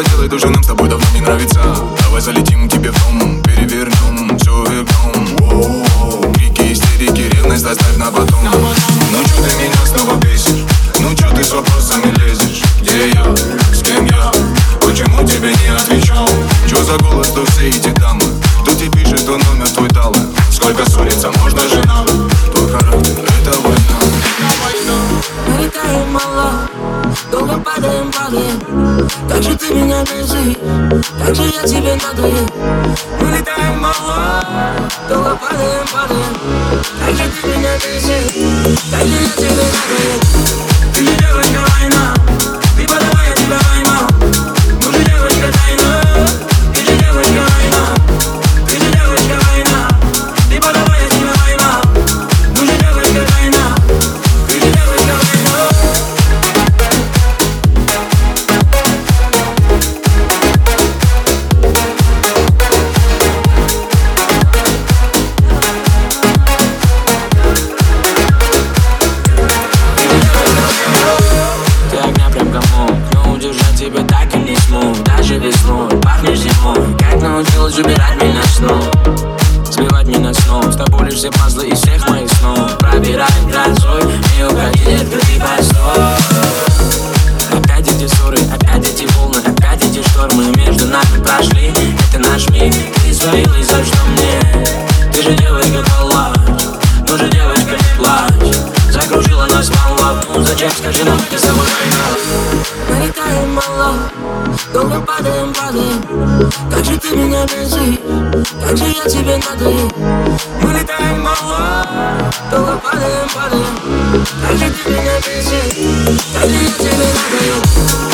это уже нам с тобой давно не нравится Давай залетим к тебе в дом Перевернем все вверхом Крики, истерики, ревность оставь на потом Ну чё ты меня снова бесишь? Ну чё ты с вопросами лезешь? Где я? С кем я? Почему тебе не отвечу? Чё за голос, то все эти дамы? Кто тебе пишет, то номер твой дал Сколько ссориться можно же нам? Твой характер, бесишь, как же я тебе надоел Мы летаем мало, долго падаем, падаем. Как же ты меня бесишь, как же я тебе надоел Ты девочка пахнешь зимой Как научилась убирать меня снова Сбивать меня снова С тобой лишь все пазлы из всех моих снов. Пробираем грозой и уходить открытый постой. Опять эти ссоры, опять эти волны, опять эти штормы. Между нами прошли, это наш миг. Ты свалилась, за что мне? Ну зачем, скажи нам, тобой война? Мы летаем мало, долго падаем, падаем. Как же ты меня бесишь, как же я тебе надоел Мы летаем мало, долго падаем, падаем. Как же ты меня бесишь, как же я тебе надоел